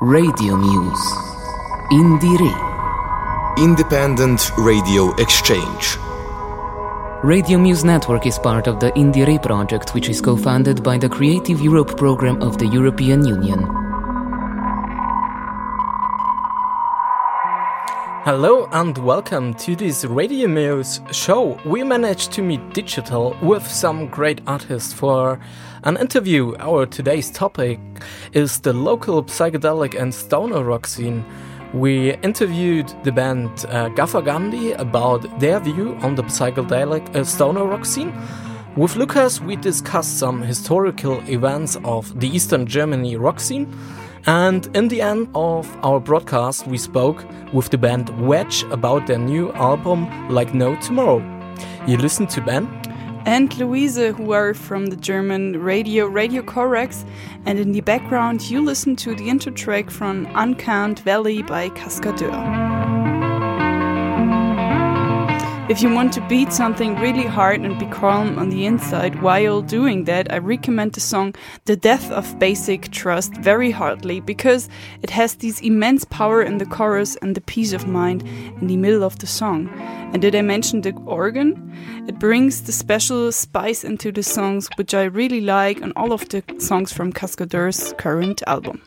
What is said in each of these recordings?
Radio Muse. Indire. Independent Radio Exchange. Radio Muse Network is part of the Indire project, which is co funded by the Creative Europe program of the European Union. Hello and welcome to this Radio Muse show. We managed to meet digital with some great artists for an interview. Our today's topic is the local psychedelic and stoner rock scene. We interviewed the band uh, Gaffer Gandhi about their view on the psychedelic uh, stoner rock scene. With Lucas, we discussed some historical events of the Eastern Germany rock scene. And in the end of our broadcast, we spoke with the band Wedge about their new album, Like No Tomorrow. You listen to Ben and Louise, who are from the German radio Radio Corax. And in the background, you listen to the intro track from Uncount Valley by Cascadeur. If you want to beat something really hard and be calm on the inside while doing that, I recommend the song The Death of Basic Trust very hardly because it has this immense power in the chorus and the peace of mind in the middle of the song. And did I mention the organ? It brings the special spice into the songs, which I really like on all of the songs from Cascadeur's current album.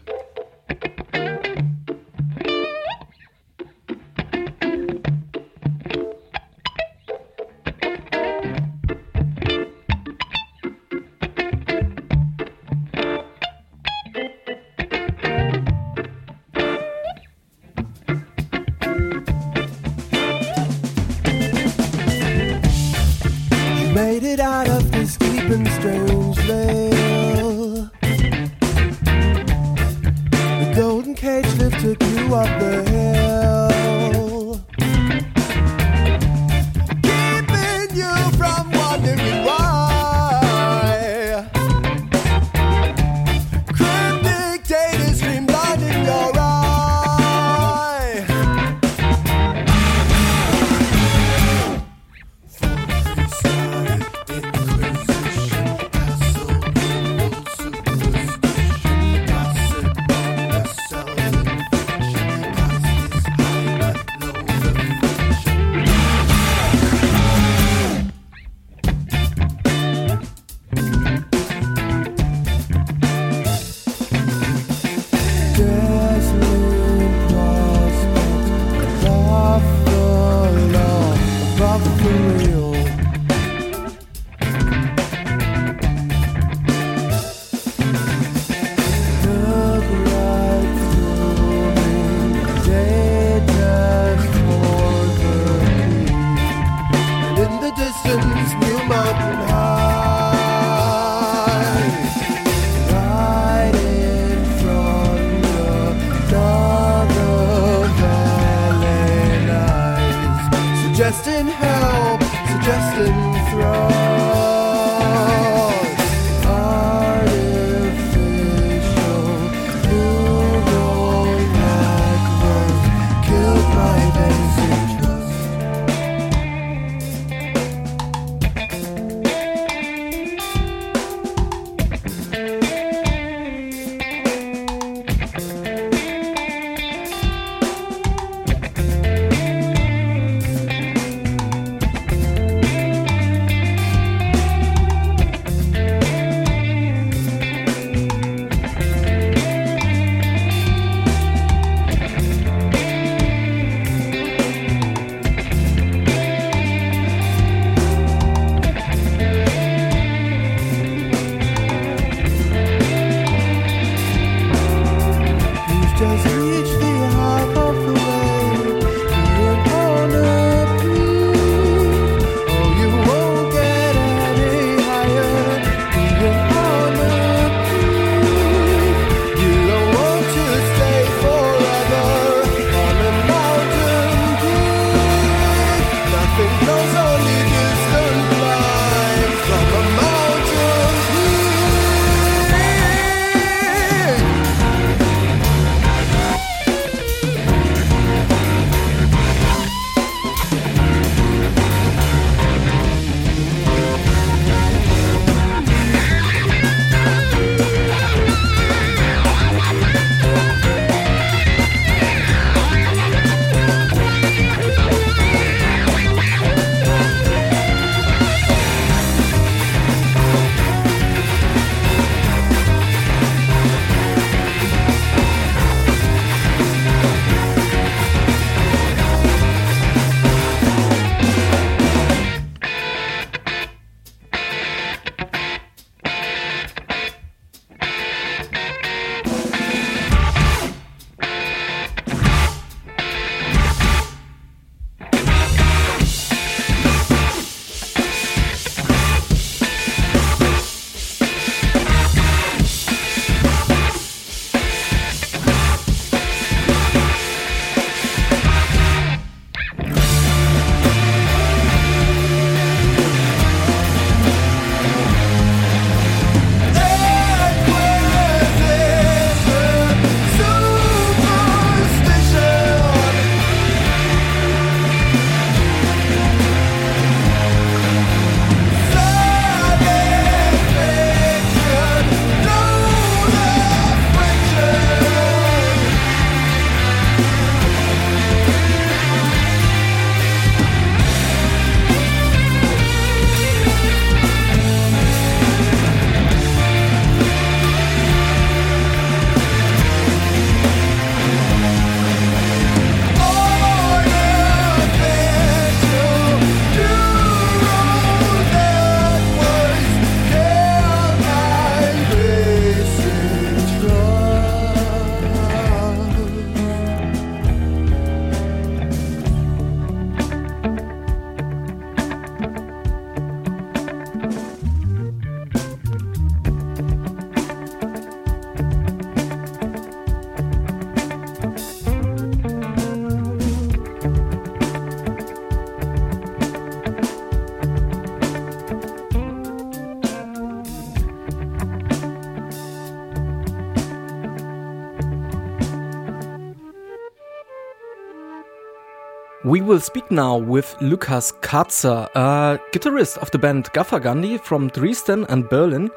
We will speak now with Lukas Katzer, a guitarist of the band Gaffer Gandhi from Dresden and Berlin.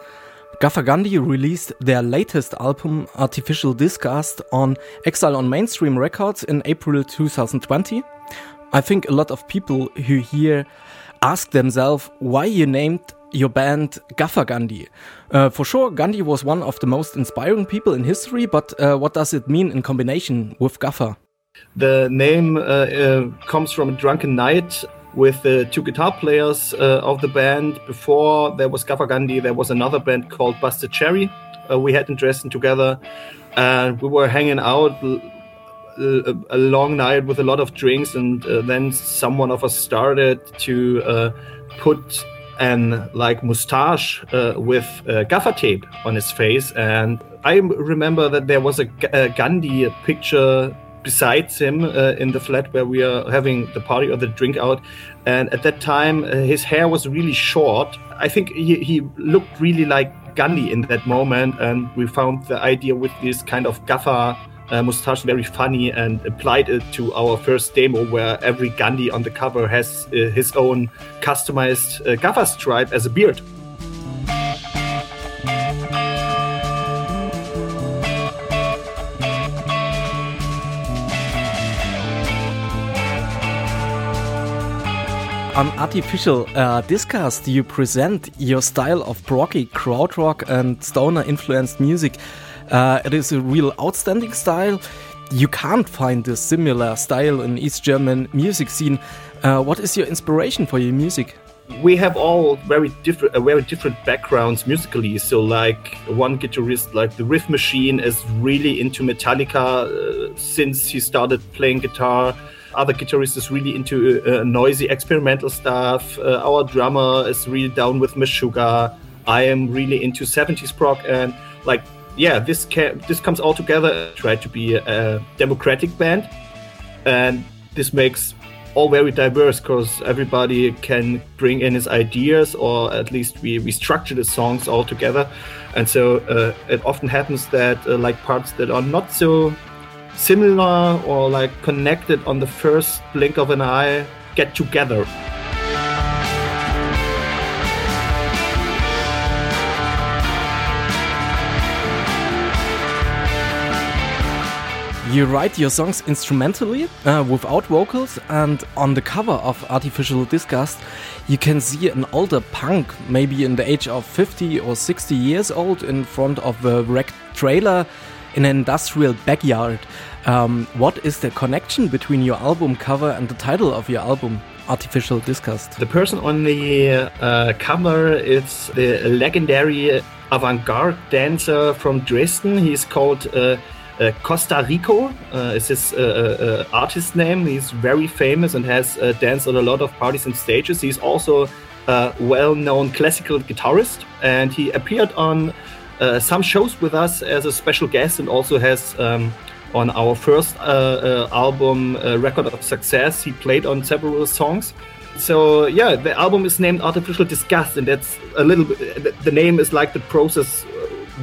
Gaffer Gandhi released their latest album, Artificial Disgust, on Exile on Mainstream Records in April 2020. I think a lot of people who hear ask themselves why you named your band Gaffer Gandhi. Uh, for sure, Gandhi was one of the most inspiring people in history, but uh, what does it mean in combination with Gaffer? The name uh, uh comes from a drunken night with the two guitar players uh, of the band. Before there was Gaffer Gandhi, there was another band called Busted Cherry. Uh, we had in Dresden together, and we were hanging out a, long night with a lot of drinks, and uh, then someone of us started to uh, put an like mustache uh, with uh, gaffer tape on his face, and I remember that there was a, a Gandhi picture besides him uh, in the flat where we are having the party or the drink out. And at that time, uh, his hair was really short. I think he, he looked really like Gandhi in that moment. And we found the idea with this kind of gaffer uh, mustache very funny and applied it to our first demo where every Gandhi on the cover has uh, his own customized uh, gaffer stripe as a beard. On Artificial uh, Disgust, you present your style of proggy krautrock and stoner influenced music uh, it is a real outstanding style. You can't find a similar style in East German music scene. Uh, what is your inspiration for your music? we have all very different uh, very different backgrounds musically so like one guitarist like the riff machine is really into metallica uh, since he started playing guitar other guitarist is really into uh, noisy experimental stuff uh, our drummer is really down with Meshuggah i am really into 70s prog and like yeah, this ca- this comes all together. Try to be a, a democratic band, and this makes all very diverse because everybody can bring in his ideas, or at least we, we structure the songs all together. And so uh, it often happens that uh, like parts that are not so similar or like connected on the first blink of an eye get together. You write your songs instrumentally, uh, without vocals, and on the cover of Artificial Disgust, you can see an older punk, maybe in the age of 50 or 60 years old, in front of a wrecked trailer in an industrial backyard. Um, what is the connection between your album cover and the title of your album? Artificial Disgust. The person on the uh, cover is the legendary avant-garde dancer from Dresden. He's called uh, uh, Costa Rico uh, is his uh, uh, artist name. He's very famous and has danced on a lot of parties and stages. He's also a well-known classical guitarist, and he appeared on Uh, some shows with us as a special guest, and also has. Um, on our first uh, uh, album, Record of Success, he played on several songs. So yeah, the album is named Artificial Disgust, and that's a little bit. The name is like the process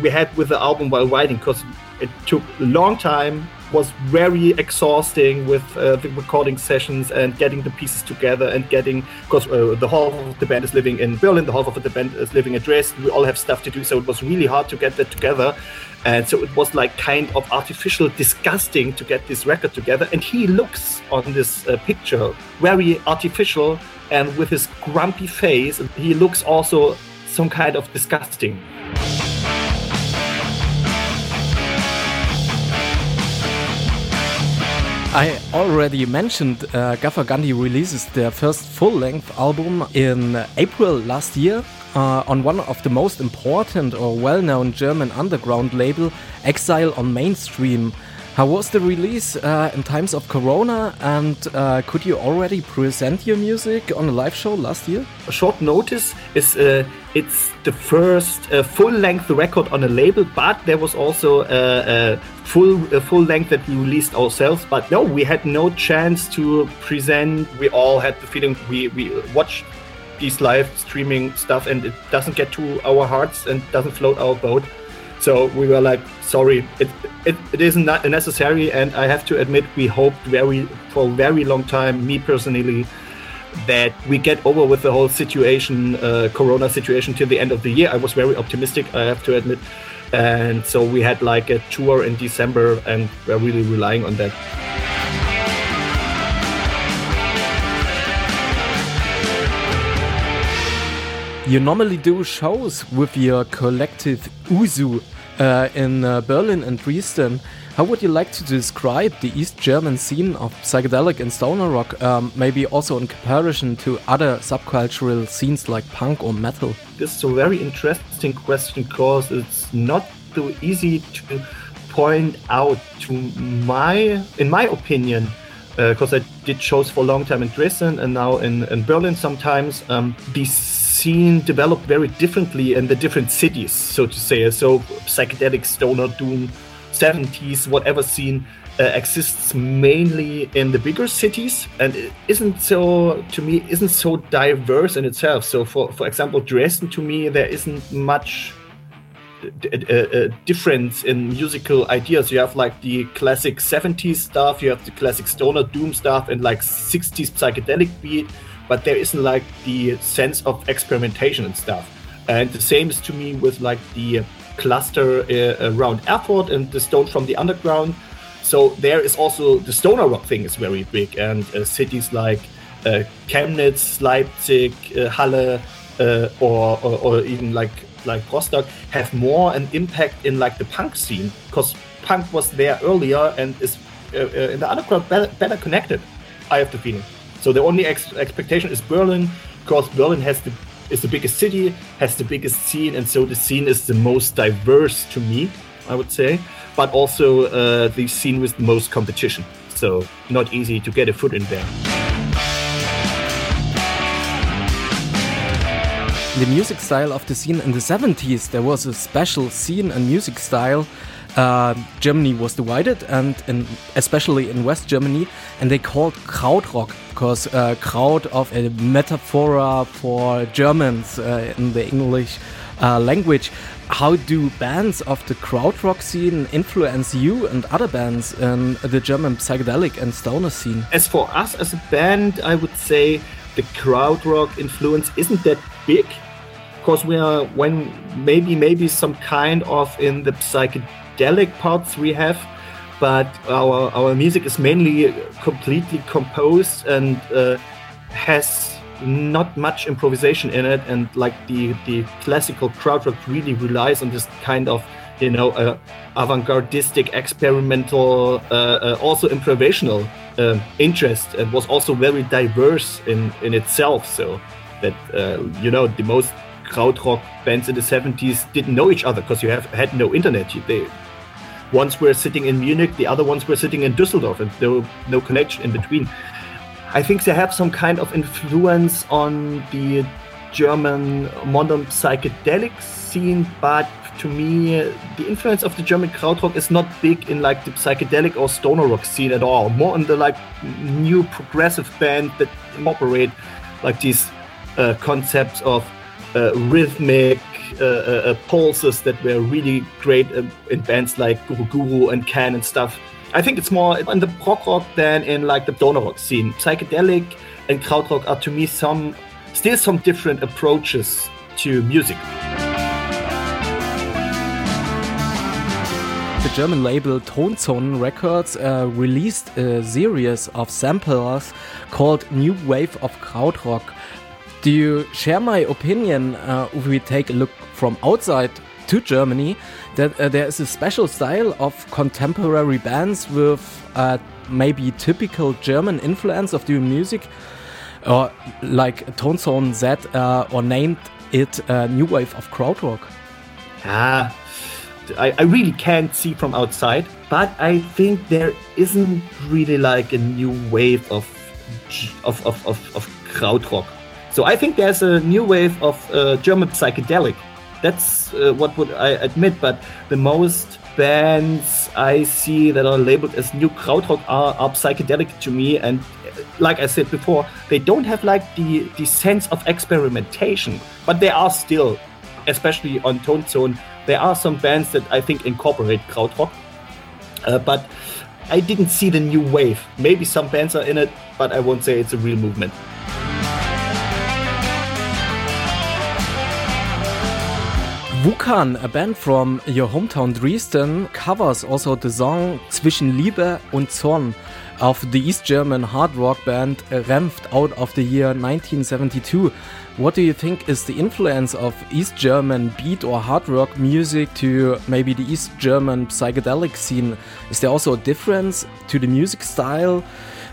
we had with the album while writing, because it took a long time, was very exhausting with uh, the recording sessions and getting the pieces together and getting, because uh, the half of the band is living in Berlin, the half of the band is living in Dresden. We all have stuff to do, so it was really hard to get that together. And so it was like kind of artificial, disgusting to get this record together. And he looks on this uh, picture very artificial and with his grumpy face, he looks also some kind of disgusting. I already mentioned uh, Gaffer Gandhi releases their first full length album in April last year uh, on one of the most important or well known German underground label, Exile on Mainstream. How was the release uh, in times of Corona, and uh, could you already present your music on a live show last year? A short notice is uh, it's the first uh, full-length record on a label, but there was also a, a full a full length that we released ourselves. But no, we had no chance to present. We all had the feeling we we watched these live streaming stuff, and it doesn't get to our hearts and doesn't float our boat. So we were like, sorry, it it, it isn't necessary, and I have to admit, we hoped very for a very long time. Me personally, that we get over with the whole situation, uh, Corona situation, till the end of the year. I was very optimistic, I have to admit, and so we had like a tour in December, and we're really relying on that. You normally do shows with your collective Uzu uh, in uh, Berlin and Dresden. How would you like to describe the East German scene of psychedelic and stoner rock, um, maybe also in comparison to other subcultural scenes like punk or metal? This is a very interesting question because it's not so easy to point out to my, in my opinion, because uh, I did shows for a long time in Dresden and now in, in Berlin sometimes. Um, these scene developed very differently in the different cities, so to say. So psychedelic, stoner, doom, 70s, whatever scene uh, exists mainly in the bigger cities and isn't so to me isn't so diverse in itself so for for example dresden to me there isn't much uh, uh, uh difference in musical ideas you have like the classic 70s stuff you have the classic stoner doom stuff and like 60s psychedelic beat but there isn't like the sense of experimentation and stuff. And the same is to me with like the cluster uh, around Erfurt and the Stoned from the Underground. So there is also the stoner rock thing is very big, and uh, cities like uh, Chemnitz, Leipzig, uh, Halle, uh, or, or, or even like like Rostock have more an impact in like the punk scene because punk was there earlier and is uh, in the underground better, better connected. I have the feeling. So the only ex- expectation is Berlin, because Berlin has the is the biggest city, has the biggest scene, and so the scene is the most diverse to me, I would say, but also uh, the scene with the most competition. So not easy to get a foot in there. The music style of the scene in the 70s, there was a special scene and music style uh, Germany was divided, and in, especially in West Germany, and they called Krautrock because uh, Kraut of a metaphor for Germans uh, in the English uh, language. How do bands of the krautrock scene influence you and other bands in the German psychedelic and stoner scene? As for us as a band, I would say the krautrock influence isn't that big because we are when maybe maybe some kind of in the psychedelic psychedelic parts we have, but our our music is mainly completely composed and uh, has not much improvisation in it, and like the the classical krautrock really relies on this kind of you know uh, avant-gardistic, experimental, uh, uh also improvisational uh, interest, and was also very diverse in in itself. So that uh, you know the most krautrock bands in the 70s didn't know each other because you have had no internet. They ones were sitting in Munich, the other ones were sitting in Düsseldorf, and there were no connection in between. I think they have some kind of influence on the German modern psychedelic scene, but to me, the influence of the German krautrock is not big in like the psychedelic or stoner rock scene at all. More in the like new progressive band that incorporate like these uh, concepts of uh, rhythmic uh, uh, uh, pulses that were really great in bands like Guru Guru and Can and stuff. I think it's more in the prog rock than in like the stoner rock scene. Psychedelic and krautrock are to me some still some different approaches to music. The German label Tonzonen Records uh, released a series of samplers called New Wave of Krautrock. Do you share my opinion uh, if we take a look from outside to Germany that uh, there is a special style of contemporary bands with uh, maybe typical German influence of doing music, or like Tonzonen uh, or named it uh, New Wave of Krautrock? Ah, I, I really can't see from outside, but I think there isn't really like a new wave of of of of, of krautrock. So I think there's a new wave of uh, German psychedelic that's uh, what would I admit. But the most bands I see that are labeled as new krautrock are, are psychedelic to me, and uh, like I said before, they don't have like the the sense of experimentation, but they are still, especially on Tonzonen, there are some bands that I think incorporate krautrock. Uh, but I didn't see the new wave. Maybe some bands are in it, but I won't say it's a real movement. Vulkan, a band from your hometown Dresden, covers also the song Zwischen Liebe und Zorn of the East German hard rock band Renft out of the year 1972. What do you think is the influence of East German beat or hard rock music to maybe the East German psychedelic scene? Is there also a difference to the music style?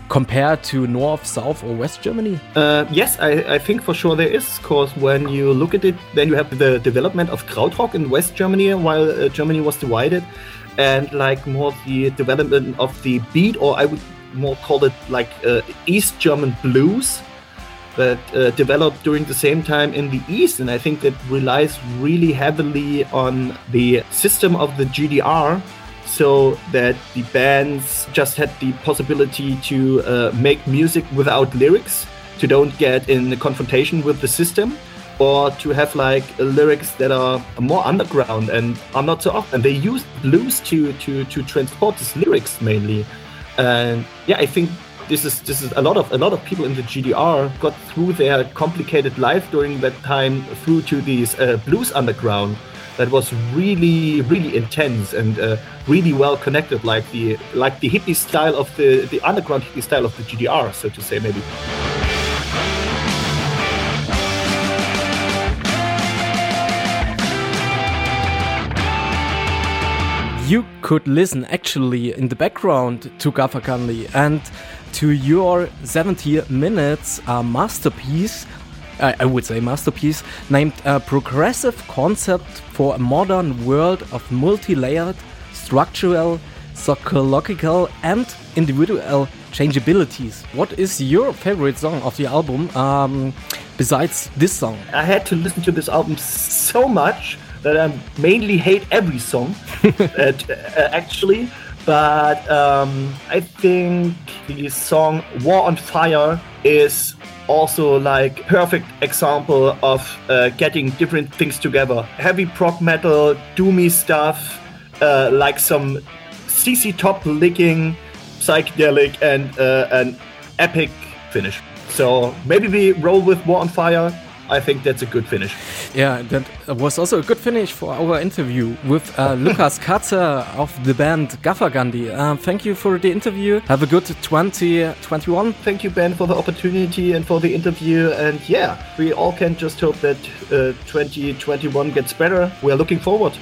Compared to North, South, or West Germany? Uh, yes, I, I, think for sure there is, because when you look at it, then you have the development of Krautrock in West Germany while uh, Germany was divided, and like more the development of the beat, or I would more call it like uh, East German blues that uh, developed during the same time in the East, and I think that relies really heavily on the system of the GDR so that the bands just had the possibility to uh, make music without lyrics, to don't get in a confrontation with the system, or to have like lyrics that are more underground and are not so often. They use blues to to to transport these lyrics mainly, and yeah, I think this is this is a lot of a lot of people in the GDR got through their complicated life during that time through to these uh, blues underground that was really really intense and uh, really well connected like the like the hippie style of the the underground hippie style of the GDR so to say maybe. You could listen actually in the background to Gaffer and to your 70 minutes uh, masterpiece I would say masterpiece, named a progressive concept for a modern world of multi-layered, structural, psychological and individual changeabilities. What is your favorite song of the album um, besides this song? I had to listen to this album so much that I mainly hate every song, uh, actually. But um, I think the song War on Fire is also like perfect example of uh, getting different things together. Heavy prog metal, doomy stuff, uh, like some ZZ Top licking, psychedelic, and uh, an epic finish. So maybe we roll with War on Fire I think that's a good finish. Yeah, that was also a good finish for our interview with uh, Lukas Katzer of the band Gaffergandhi. Uh, thank you for the interview. Have a good 2021. Thank you, Ben, for the opportunity and for the interview. And yeah, we all can just hope that uh, 2021 gets better. We are looking forward.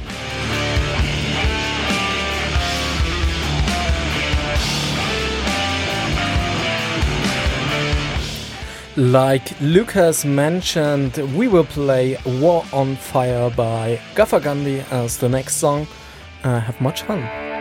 Like Lucas mentioned, we will play War on Fire by Gaffergandhi as the next song. Uh, have much fun.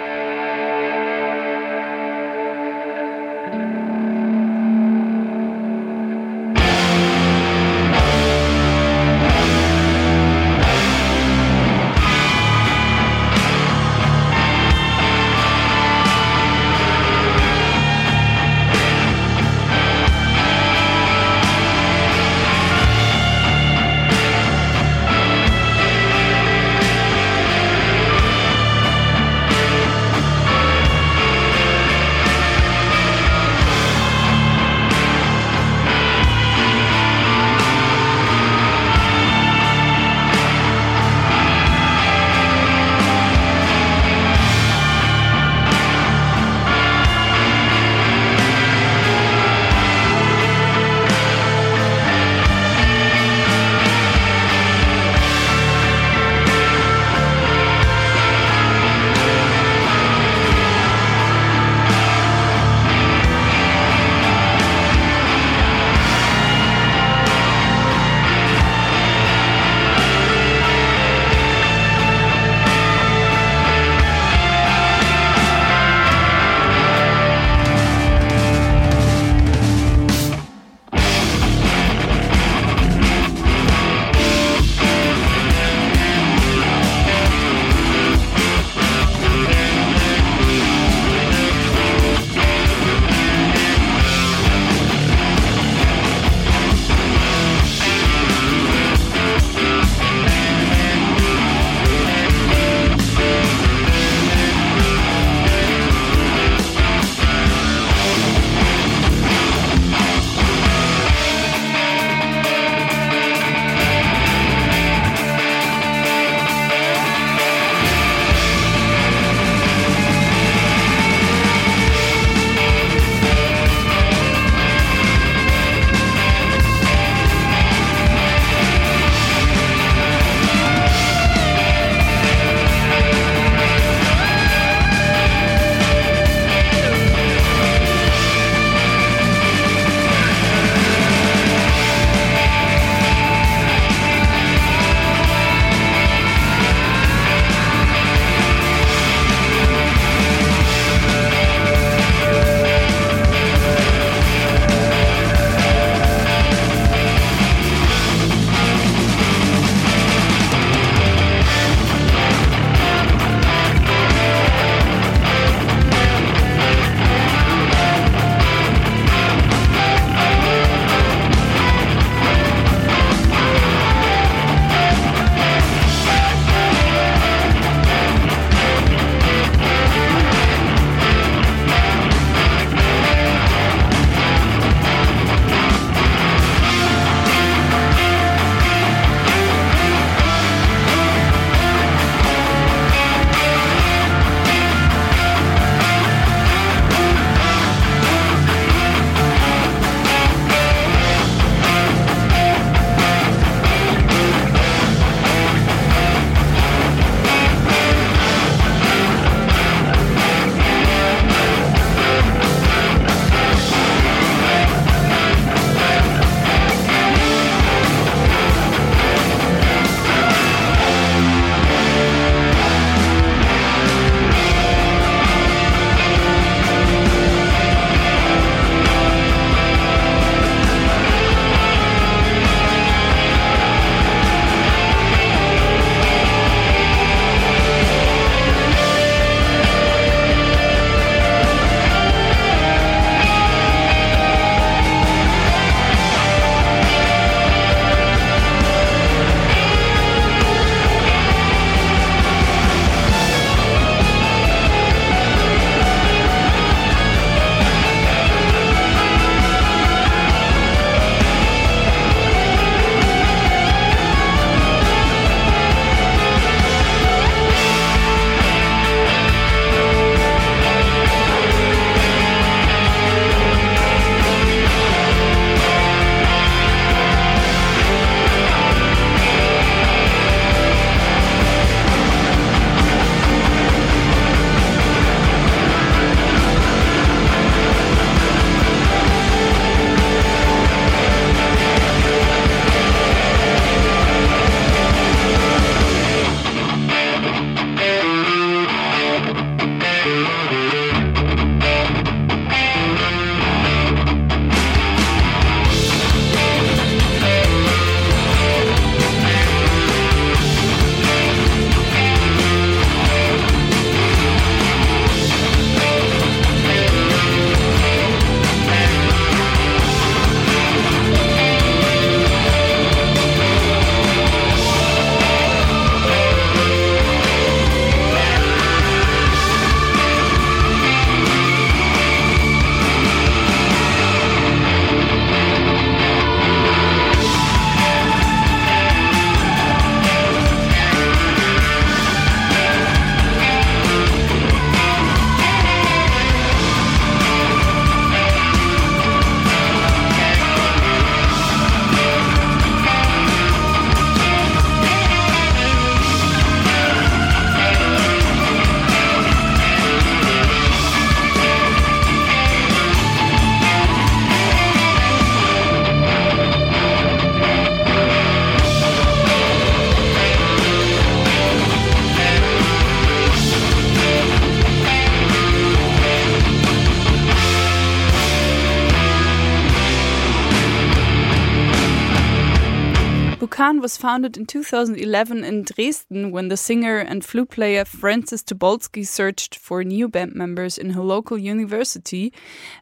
Founded in 2011 in Dresden when the singer and flute player Francis Tobolski searched for new band members in her local university.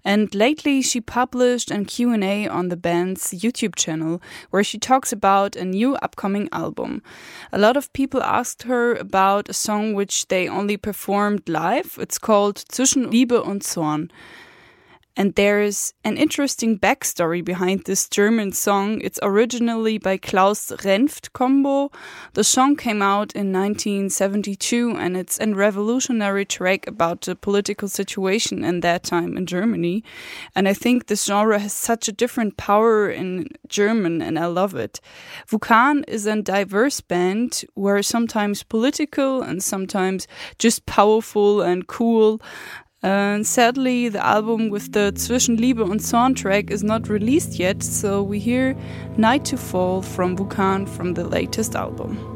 And lately she published an Q&A on the band's YouTube channel where she talks about a new upcoming album. A lot of people asked her about a song which they only performed live. It's called Zwischen Liebe und Zorn. And there's an interesting backstory behind this German song. It's originally by Klaus Renft combo. The song came out in 1972 and it's a revolutionary track about the political situation in that time in Germany. And I think this genre has such a different power in German and I love it. Vulkan is a diverse band where sometimes political and sometimes just powerful and cool. And sadly, the album with the Zwischen Liebe und Zorn track is not released yet, so we hear Night to Fall from Vulkan from the latest album.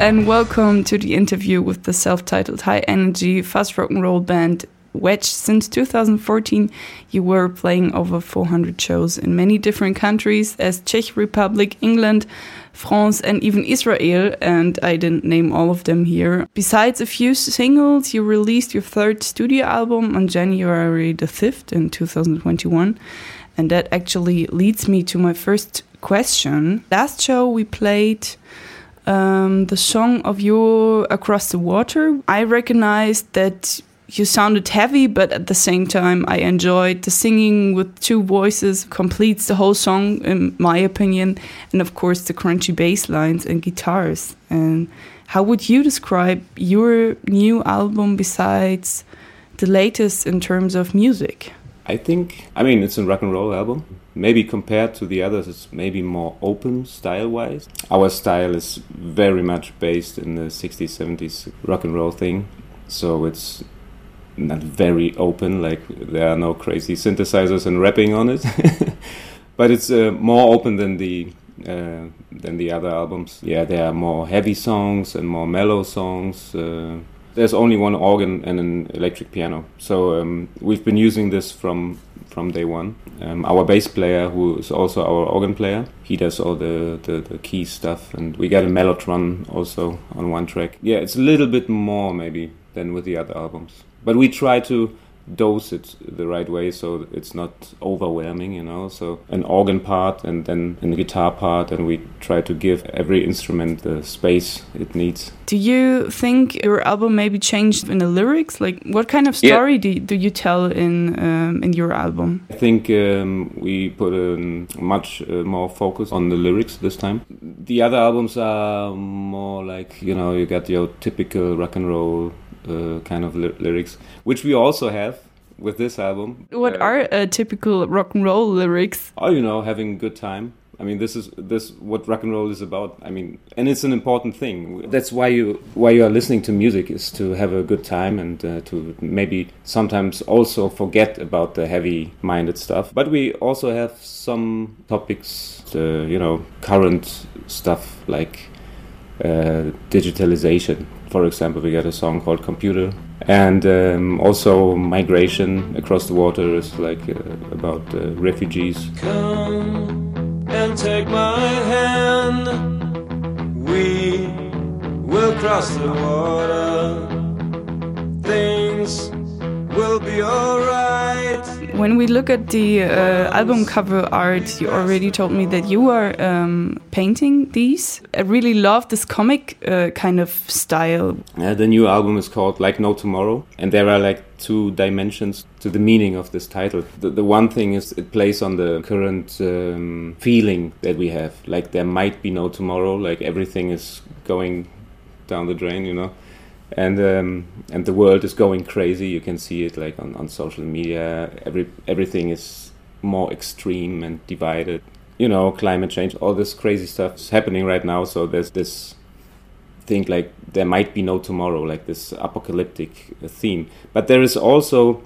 And welcome to the interview with the self-titled high energy fast rock and roll band Wedge. Since 2014, you were playing over 400 shows in many different countries as Czech Republic, England, France, and even Israel. And I didn't name all of them here. Besides a few singles, you released your third studio album on January the 5th in 2021. And that actually leads me to my first question. Last show we played um, the song of you across the water. I recognized that you sounded heavy, but at the same time, I enjoyed the singing with two voices, completes the whole song, in my opinion, and of course, the crunchy bass lines and guitars. And how would you describe your new album besides the latest in terms of music? I think, I mean, it's a rock and roll album. Maybe compared to the others, it's maybe more open style wise. Our style is very much based in the 60s, 70s rock and roll thing. So it's not very open, like there are no crazy synthesizers and rapping on it. but it's uh, more open than the uh, than the other albums. Yeah, there are more heavy songs and more mellow songs. Uh, there's only one organ and an electric piano, so um, we've been using this from from day one. Um, our bass player, who is also our organ player, he does all the, the, the key stuff, and we got a mellotron also on one track. Yeah, it's a little bit more maybe than with the other albums, but we try to dose it the right way so it's not overwhelming you know? So an organ part and then a guitar part and we try to give every instrument the space it needs. Do you think your album maybe changed in the lyrics? Like what kind of story yeah. do, you, do you tell in um, in your album? I think um, we put a much uh, more focus on the lyrics this time. The other albums are more like you know you got your typical rock and roll uh, kind of ly lyrics, which we also have with this album. What uh, are uh, typical rock and roll lyrics? Oh, you know, having a good time. I mean, this is this what rock and roll is about. I mean, and it's an important thing. That's why you why you are listening to music is to have a good time and uh, to maybe sometimes also forget about the heavy-minded stuff. But we also have some topics, uh, you know, current stuff like uh, digitalization for example, we got a song called Computer. And um, also, migration across the water is like uh, about uh, refugees. Come and take my hand. We will cross the water. Things will be alright. When we look at the uh, album cover art, you already told me that you are um, painting these. I really love this comic uh, kind of style. Yeah, the new album is called Like No Tomorrow, and there are like two dimensions to the meaning of this title. The, the one thing is it plays on the current um, feeling that we have, like there might be no tomorrow, like everything is going down the drain, you know and um, and the world is going crazy. You can see it like on, on social media. Every everything is more extreme and divided. You know, climate change, all this crazy stuff is happening right now. So there's this thing like there might be no tomorrow, like this apocalyptic theme. But there is also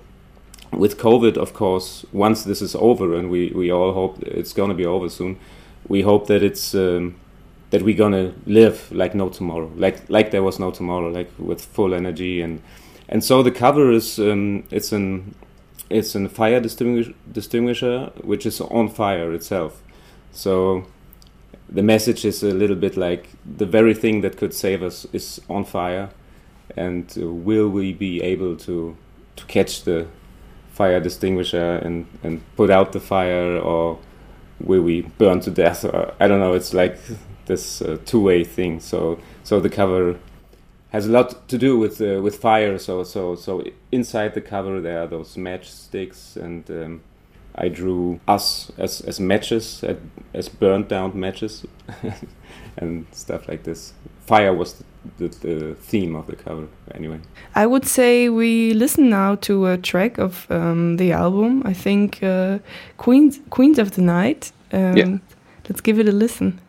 with COVID, of course, once this is over, and we, we all hope it's going to be over soon, we hope that it's um, that we're gonna live like no tomorrow, like like there was no tomorrow, like with full energy. And and so the cover is um, it's an it's a fire distinguish, distinguisher which is on fire itself. So the message is a little bit like the very thing that could save us is on fire, and uh, will we be able to to catch the fire distinguisher and and put out the fire or will we burn to death? Or I don't know it's like this uh, two-way thing. So so the cover has a lot to do with uh, with fire. So so so inside the cover there are those matchsticks, and um, I drew us as as matches, as burnt down matches, and stuff like this. Fire was the, the, the, theme of the cover, anyway. I would say we listen now to a track of um, the album. I think uh, Queens Queens of the Night. Um, yeah. Let's give it a listen.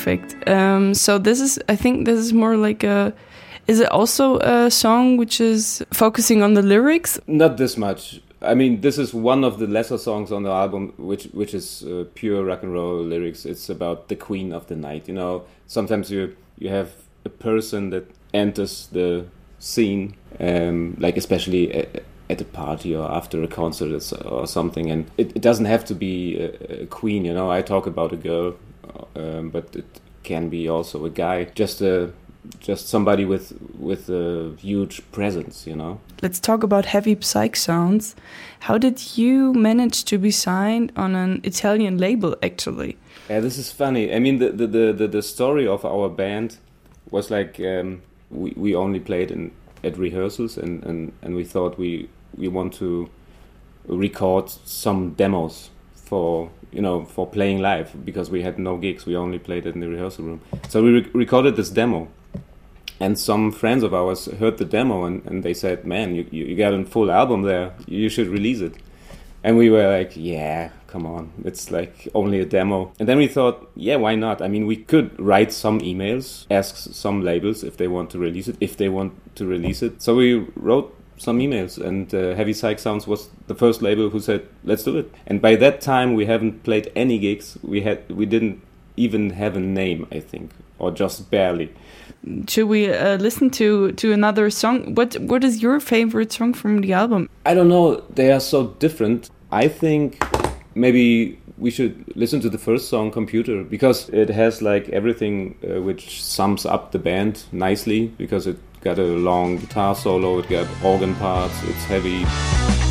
Perfect. Um, so this is, I think, this is more like a. Is it also a song which is focusing on the lyrics? Not this much. I mean, this is one of the lesser songs on the album, which which is uh, pure rock and roll lyrics. It's about the queen of the night. You know, sometimes you you have a person that enters the scene, um, like especially at, at a party or after a concert or something, and it, it doesn't have to be a, a queen. You know, I talk about a girl, um, but it can be also a guy. Just a just somebody with with a huge presence. You know. Let's talk about heavy psych sounds. How did you manage to be signed on an Italian label, actually? Yeah, this is funny. I mean, the the the, the, the story of our band was like um, we we only played in at rehearsals, and, and, and we thought we we want to record some demos for you know for playing live because we had no gigs. We only played it in the rehearsal room. So we re- recorded this demo, and some friends of ours heard the demo and, and they said, "Man, you, you you got a full album there. You should release it." And we were like, "Yeah, come on, it's like only a demo." And then we thought, "Yeah, why not? I mean, we could write some emails, ask some labels if they want to release it, if they want to release it." So we wrote some emails, and uh, Heavy Psych Sounds was the first label who said, "Let's do it." And by that time, we haven't played any gigs. We had we didn't even have a name, I think, or just barely. Should we uh, listen to to another song? What What is your favorite song from the album? I don't know. They are so different. I think maybe we should listen to the first song, Computer, because it has like everything uh, which sums up the band nicely. Because it got a long guitar solo, it got organ parts, it's heavy.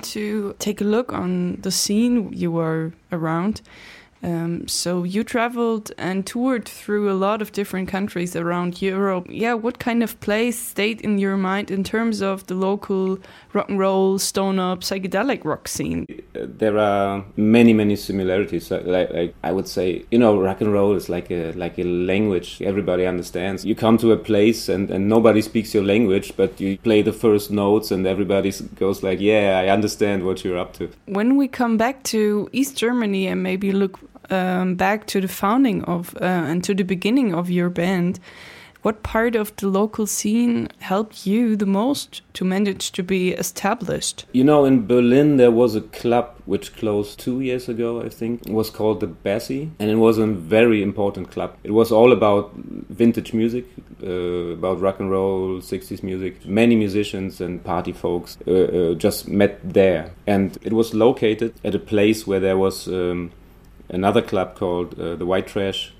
To take a look on the scene you were around. Um, so you traveled and toured through a lot of different countries around Europe. Yeah, what kind of place stayed in your mind in terms of the local rock and roll, stoner, psychedelic rock scene? there are many many similarities like, like, like i would say you know rock and roll is like a like a language everybody understands you come to a place and, and nobody speaks your language but you play the first notes and everybody goes like yeah i understand what you're up to When we come back to East Germany and maybe look um, back to the founding of uh, and to the beginning of your band, what part of the local scene helped you the most to manage to be established? you know in berlin there was a club which closed two years ago i think. It was called the Bassy, and it was a very important club. It was all about vintage music uh, about rock and roll 60s music. Many musicians and party folks uh, uh, just met there. And it was located at a place where there was um, another club called uh, the white trash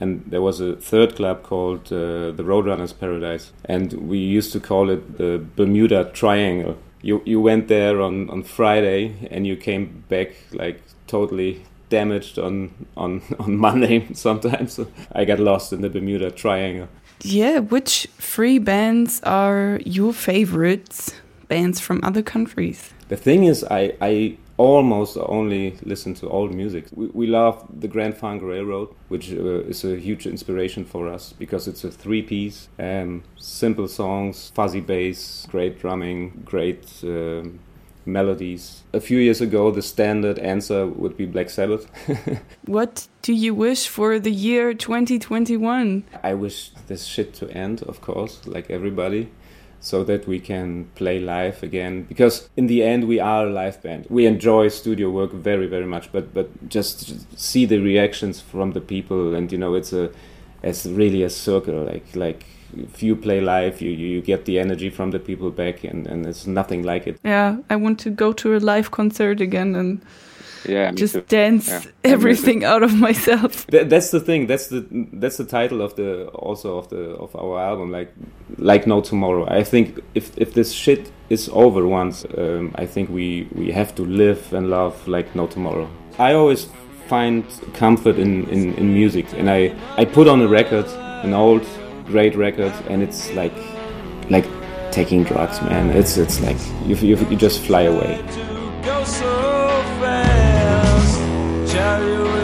and there was a third club called uh, the Roadrunners Paradise, and we used to call it the Bermuda Triangle. You you went there on, on Friday, and you came back like totally damaged on on on Monday. Sometimes I got lost in the Bermuda Triangle. Yeah, which free bands are your favorites? Bands from other countries? The thing is, I, I almost only listen to old music. We, we love the Grand Funk Railroad, which uh, is a huge inspiration for us because it's a three piece, um, simple songs, fuzzy bass, great drumming, great um melodies. A few years ago, the standard answer would be Black Sabbath. What do you wish for the year 2021? I wish this shit to end, of course, like everybody, so that we can play live again. Because in the end, we are a live band. We enjoy studio work very, very much, but but just see the reactions from the people, and you know, it's a it's really a circle. Like like if you play live, you you get the energy from the people back, and and it's nothing like it. Yeah, I want to go to a live concert again and Yeah, just dance everything out of myself. Th- that's the thing. That's the that's the title of the also of the of our album. Like like no tomorrow. I think if if this shit is over once, um, I think we we have to live and love like no tomorrow. I always find comfort in, in, in music, and I I put on a record, an old great record, and it's like like taking drugs, man. It's it's like you you, you just fly away. Child, you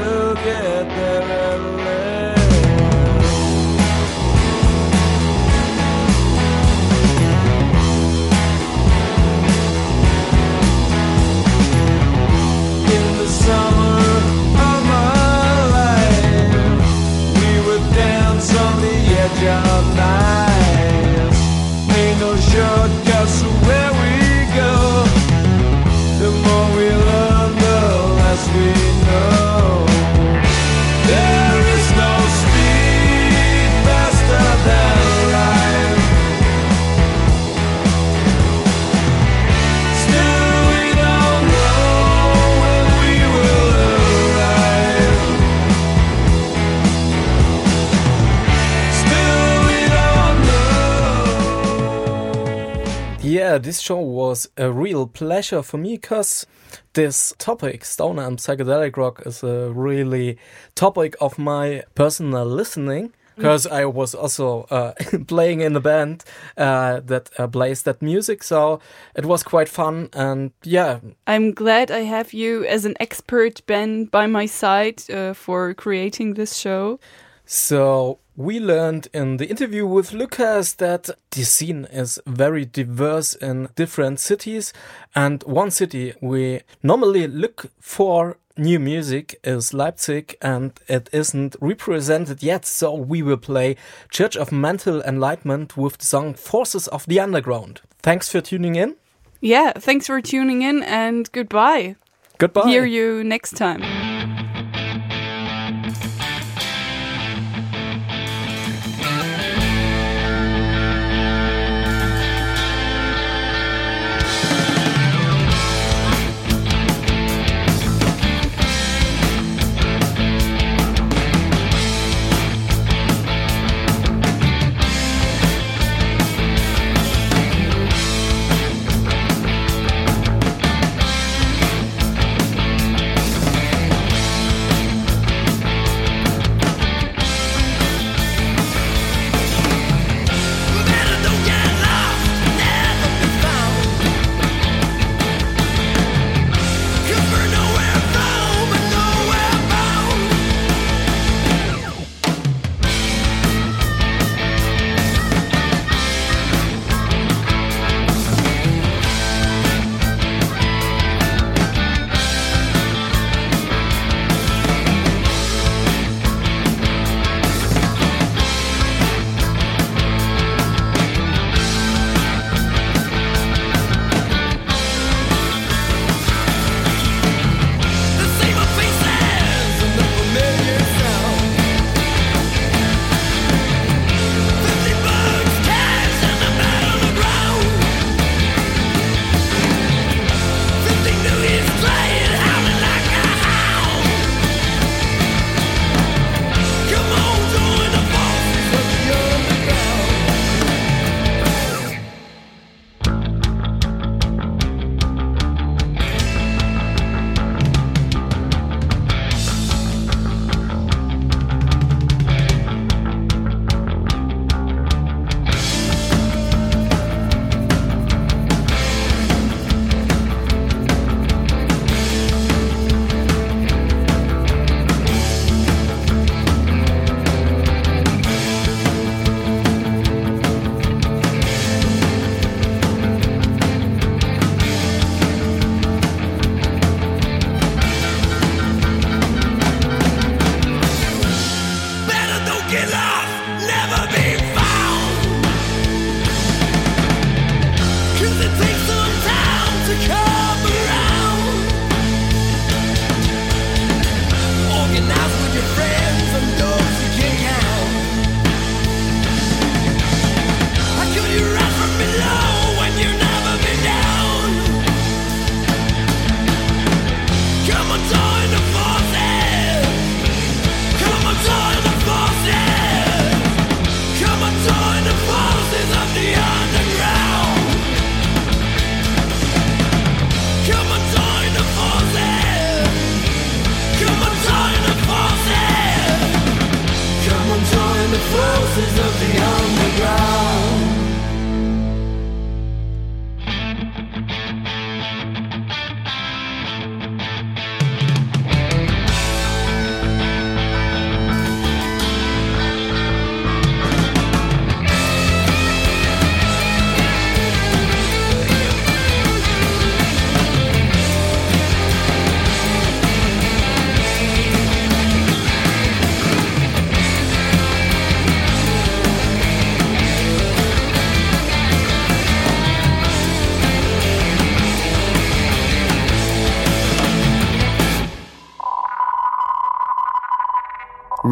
Yeah, this show was a real pleasure for me because this topic, stoner and psychedelic rock, is a really topic of my personal listening. Because I was also uh, playing in a band uh, that uh, plays that music, so it was quite fun. And yeah, I'm glad I have you as an expert, Ben, by my side uh, for creating this show. So we learned in the interview with Lucas that the scene is very diverse in different cities and one city we normally look for new music is Leipzig and it isn't represented yet so we will play Church of Mental Enlightenment with the song Forces of the Underground. Thanks for tuning in. Yeah, thanks for tuning in and goodbye. Goodbye. Hear you next time.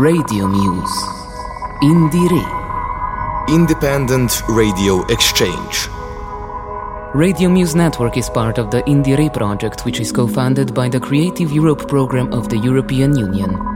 Radio Muse. Indire. Independent Radio Exchange. Radio Muse Network is part of the Indire project, which is co funded by the Creative Europe program of the European Union.